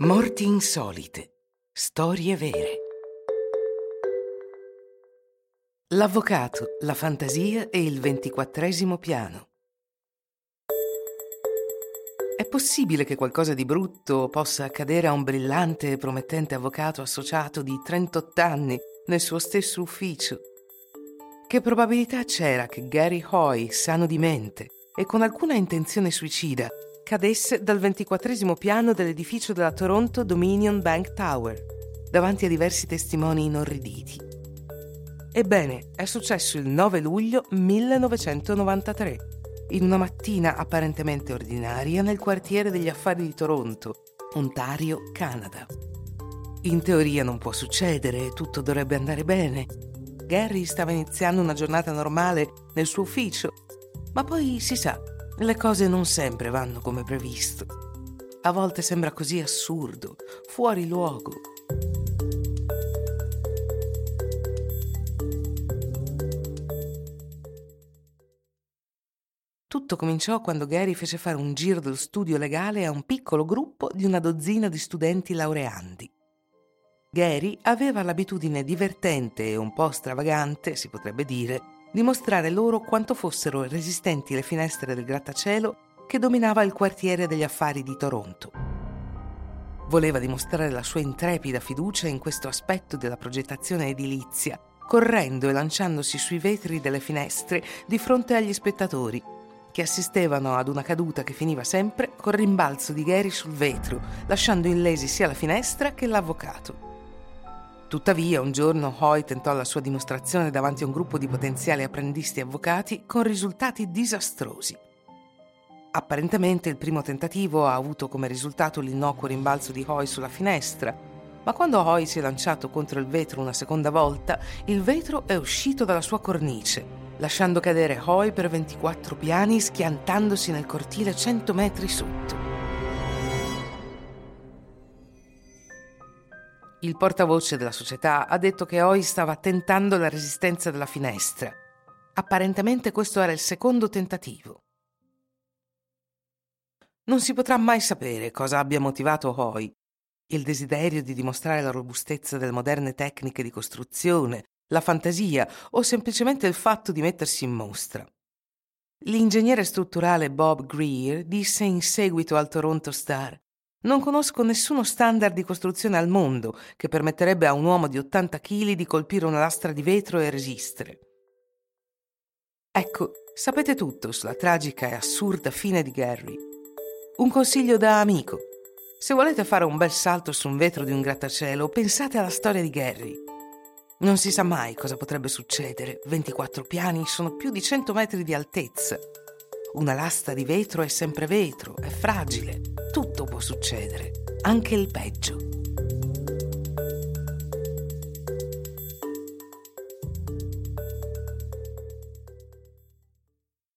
Morti insolite. Storie vere. L'avvocato, la fantasia e il ventiquattresimo piano. È possibile che qualcosa di brutto possa accadere a un brillante e promettente avvocato associato di 38 anni nel suo stesso ufficio? Che probabilità c'era che Gary Hoy, sano di mente e con alcuna intenzione suicida, cadesse dal ventiquattresimo piano dell'edificio della Toronto Dominion Bank Tower, davanti a diversi testimoni inorriditi. Ebbene, è successo il 9 luglio 1993, in una mattina apparentemente ordinaria nel quartiere degli affari di Toronto, Ontario, Canada. In teoria non può succedere, tutto dovrebbe andare bene. Gary stava iniziando una giornata normale nel suo ufficio, ma poi si sa, le cose non sempre vanno come previsto. A volte sembra così assurdo, fuori luogo. Tutto cominciò quando Gary fece fare un giro dello studio legale a un piccolo gruppo di una dozzina di studenti laureandi. Gary aveva l'abitudine divertente e un po' stravagante, si potrebbe dire, dimostrare loro quanto fossero resistenti le finestre del grattacielo che dominava il quartiere degli affari di Toronto. Voleva dimostrare la sua intrepida fiducia in questo aspetto della progettazione edilizia, correndo e lanciandosi sui vetri delle finestre di fronte agli spettatori, che assistevano ad una caduta che finiva sempre col rimbalzo di Gary sul vetro, lasciando illesi sia la finestra che l'avvocato. Tuttavia, un giorno Hoy tentò la sua dimostrazione davanti a un gruppo di potenziali apprendisti avvocati con risultati disastrosi. Apparentemente il primo tentativo ha avuto come risultato l'innocuo rimbalzo di Hoy sulla finestra, ma quando Hoy si è lanciato contro il vetro una seconda volta, il vetro è uscito dalla sua cornice, lasciando cadere Hoy per 24 piani schiantandosi nel cortile 100 metri sotto. Il portavoce della società ha detto che Hoy stava tentando la resistenza della finestra. Apparentemente questo era il secondo tentativo. Non si potrà mai sapere cosa abbia motivato Hoy. Il desiderio di dimostrare la robustezza delle moderne tecniche di costruzione, la fantasia o semplicemente il fatto di mettersi in mostra. L'ingegnere strutturale Bob Greer disse in seguito al Toronto Star non conosco nessuno standard di costruzione al mondo che permetterebbe a un uomo di 80 kg di colpire una lastra di vetro e resistere. Ecco, sapete tutto sulla tragica e assurda fine di Gary. Un consiglio da amico. Se volete fare un bel salto su un vetro di un grattacielo, pensate alla storia di Gary. Non si sa mai cosa potrebbe succedere. 24 piani sono più di 100 metri di altezza. Una lastra di vetro è sempre vetro, è fragile. Tutto può succedere, anche il peggio.